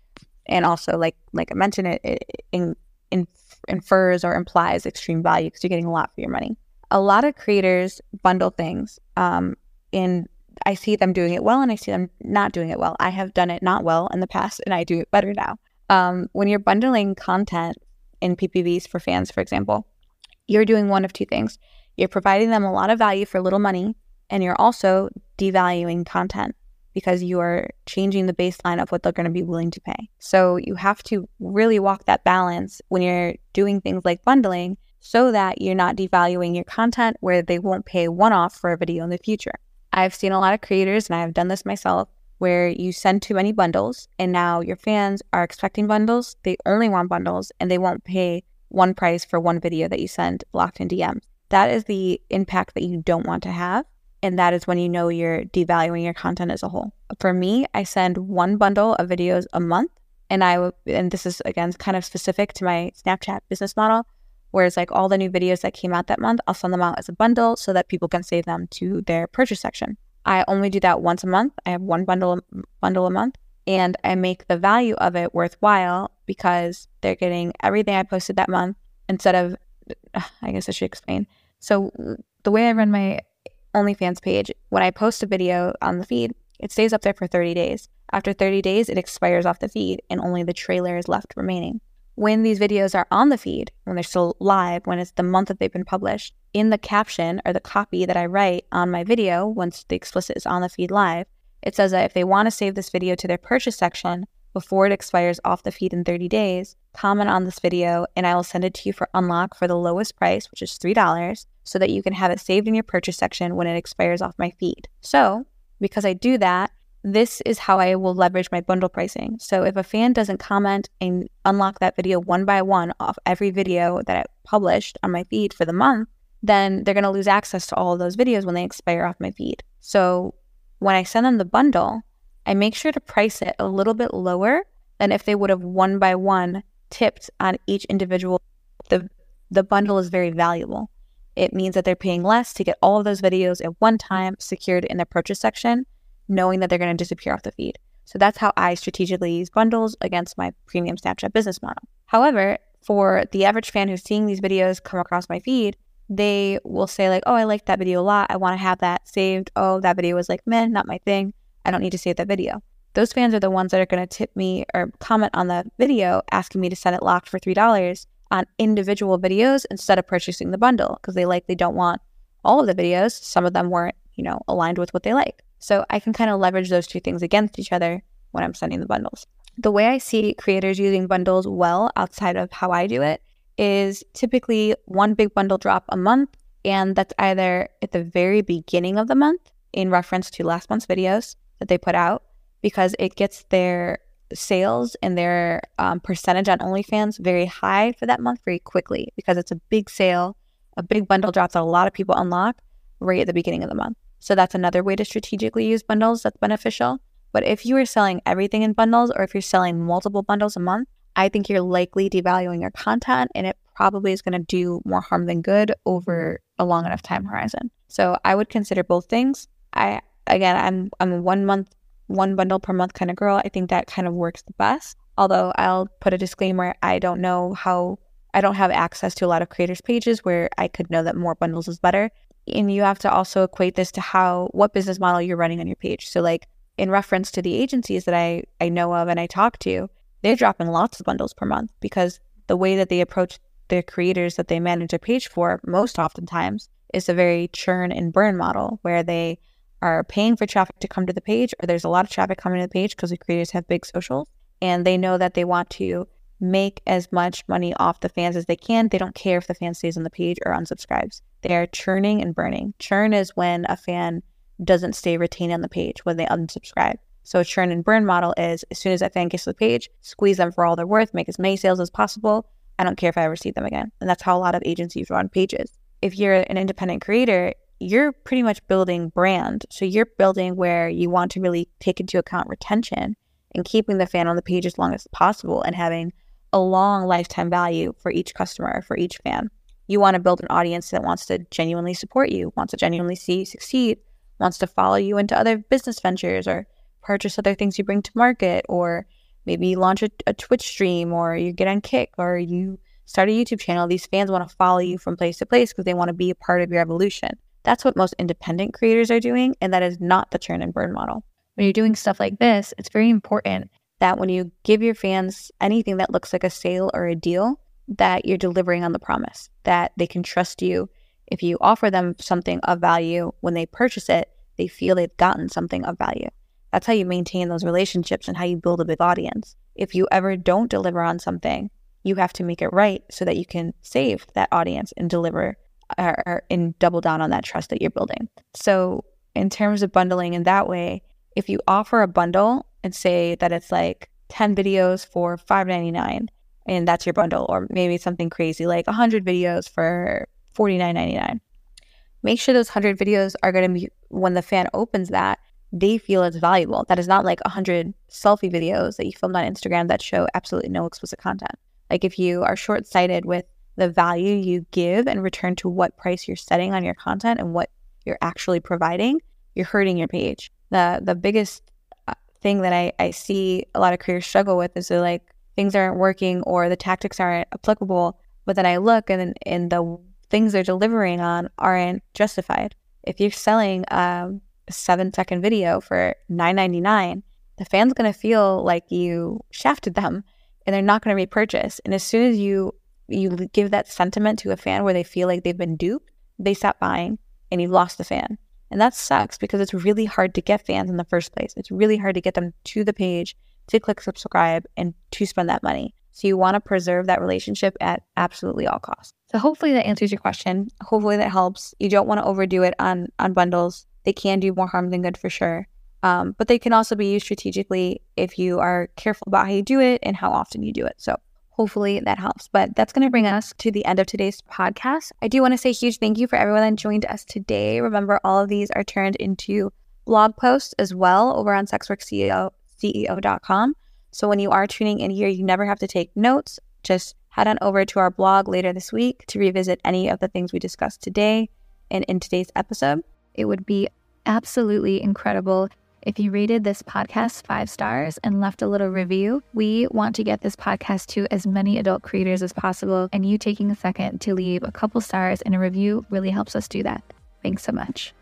And also, like like I mentioned, it, it in, in infers or implies extreme value because you're getting a lot for your money. A lot of creators bundle things, um, and I see them doing it well, and I see them not doing it well. I have done it not well in the past, and I do it better now. Um, when you're bundling content in PPVs for fans, for example, you're doing one of two things. You're providing them a lot of value for little money, and you're also devaluing content because you are changing the baseline of what they're going to be willing to pay. So you have to really walk that balance when you're doing things like bundling so that you're not devaluing your content where they won't pay one off for a video in the future. I've seen a lot of creators, and I've done this myself, where you send too many bundles and now your fans are expecting bundles. They only want bundles and they won't pay one price for one video that you send locked in DMs. That is the impact that you don't want to have. And that is when you know you're devaluing your content as a whole. For me, I send one bundle of videos a month. And I, and this is again kind of specific to my Snapchat business model, whereas like all the new videos that came out that month, I'll send them out as a bundle so that people can save them to their purchase section. I only do that once a month. I have one bundle bundle a month, and I make the value of it worthwhile because they're getting everything I posted that month instead of. (sighs) I guess I should explain. So the way I run my OnlyFans page, when I post a video on the feed, it stays up there for 30 days. After 30 days, it expires off the feed and only the trailer is left remaining. When these videos are on the feed, when they're still live, when it's the month that they've been published, in the caption or the copy that I write on my video, once the explicit is on the feed live, it says that if they want to save this video to their purchase section before it expires off the feed in 30 days, comment on this video and I will send it to you for unlock for the lowest price, which is $3 so that you can have it saved in your purchase section when it expires off my feed. So, because I do that, this is how I will leverage my bundle pricing. So, if a fan doesn't comment and unlock that video one by one off every video that I published on my feed for the month, then they're going to lose access to all of those videos when they expire off my feed. So, when I send them the bundle, I make sure to price it a little bit lower than if they would have one by one tipped on each individual the the bundle is very valuable. It means that they're paying less to get all of those videos at one time secured in the purchase section, knowing that they're going to disappear off the feed. So that's how I strategically use bundles against my premium Snapchat business model. However, for the average fan who's seeing these videos come across my feed, they will say like, "Oh, I like that video a lot. I want to have that saved. Oh, that video was like, man, not my thing. I don't need to save that video." Those fans are the ones that are going to tip me or comment on the video asking me to set it locked for $3 on individual videos instead of purchasing the bundle because they likely don't want all of the videos. Some of them weren't, you know, aligned with what they like. So I can kind of leverage those two things against each other when I'm sending the bundles. The way I see creators using bundles well outside of how I do it is typically one big bundle drop a month. And that's either at the very beginning of the month in reference to last month's videos that they put out, because it gets their sales and their um, percentage on OnlyFans very high for that month very quickly because it's a big sale, a big bundle drops that a lot of people unlock right at the beginning of the month. So that's another way to strategically use bundles that's beneficial. But if you are selling everything in bundles or if you're selling multiple bundles a month, I think you're likely devaluing your content and it probably is going to do more harm than good over a long enough time horizon. So I would consider both things. I again, I'm I'm a one month one bundle per month kind of girl. I think that kind of works the best. Although I'll put a disclaimer I don't know how, I don't have access to a lot of creators' pages where I could know that more bundles is better. And you have to also equate this to how, what business model you're running on your page. So, like in reference to the agencies that I, I know of and I talk to, they're dropping lots of bundles per month because the way that they approach their creators that they manage a page for, most oftentimes, is a very churn and burn model where they are paying for traffic to come to the page, or there's a lot of traffic coming to the page because the creators have big socials and they know that they want to make as much money off the fans as they can. They don't care if the fan stays on the page or unsubscribes. They are churning and burning. Churn is when a fan doesn't stay retained on the page when they unsubscribe. So a churn and burn model is as soon as that fan gets to the page, squeeze them for all they're worth, make as many sales as possible. I don't care if I ever see them again. And that's how a lot of agencies run pages. If you're an independent creator, you're pretty much building brand. So you're building where you want to really take into account retention and keeping the fan on the page as long as possible and having a long lifetime value for each customer, for each fan. You want to build an audience that wants to genuinely support you, wants to genuinely see you succeed, wants to follow you into other business ventures or purchase other things you bring to market, or maybe you launch a, a Twitch stream, or you get on Kick, or you start a YouTube channel. These fans want to follow you from place to place because they want to be a part of your evolution. That's what most independent creators are doing, and that is not the churn and burn model. When you're doing stuff like this, it's very important that when you give your fans anything that looks like a sale or a deal, that you're delivering on the promise, that they can trust you. If you offer them something of value, when they purchase it, they feel they've gotten something of value. That's how you maintain those relationships and how you build a big audience. If you ever don't deliver on something, you have to make it right so that you can save that audience and deliver or, and double down on that trust that you're building. So, in terms of bundling in that way, if you offer a bundle and say that it's like 10 videos for $5.99 and that's your bundle, or maybe something crazy like 100 videos for $49.99, make sure those 100 videos are going to be, when the fan opens that, they feel it's valuable. That is not like 100 selfie videos that you filmed on Instagram that show absolutely no explicit content. Like if you are short sighted with the value you give and return to what price you're setting on your content and what you're actually providing, you're hurting your page. The the biggest uh, thing that I, I see a lot of creators struggle with is they're like things aren't working or the tactics aren't applicable. But then I look and and the things they're delivering on aren't justified. If you're selling um, a seven second video for nine ninety nine, the fan's gonna feel like you shafted them and they're not gonna repurchase. And as soon as you you give that sentiment to a fan where they feel like they've been duped, they stop buying and you've lost the fan. And that sucks because it's really hard to get fans in the first place. It's really hard to get them to the page, to click subscribe, and to spend that money. So you want to preserve that relationship at absolutely all costs. So hopefully that answers your question. Hopefully that helps. You don't want to overdo it on on bundles. They can do more harm than good for sure. Um, but they can also be used strategically if you are careful about how you do it and how often you do it. So hopefully that helps. But that's going to bring us to the end of today's podcast. I do want to say a huge thank you for everyone that joined us today. Remember, all of these are turned into blog posts as well over on sexworkceo.com. So when you are tuning in here, you never have to take notes. Just head on over to our blog later this week to revisit any of the things we discussed today and in today's episode. It would be absolutely incredible if you rated this podcast five stars and left a little review. We want to get this podcast to as many adult creators as possible, and you taking a second to leave a couple stars and a review really helps us do that. Thanks so much.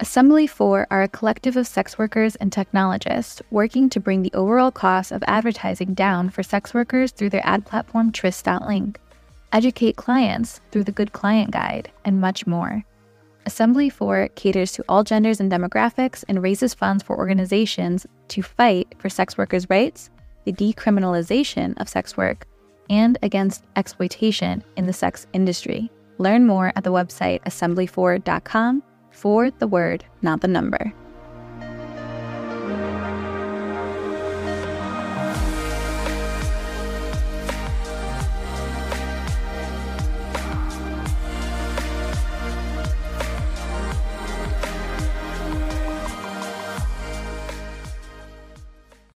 AssemblyFour are a collective of sex workers and technologists working to bring the overall cost of advertising down for sex workers through their ad platform Tryst.link, educate clients through the Good Client Guide, and much more. AssemblyFour caters to all genders and demographics and raises funds for organizations to fight for sex workers' rights, the decriminalization of sex work, and against exploitation in the sex industry. Learn more at the website assemblyfour.com for the word, not the number.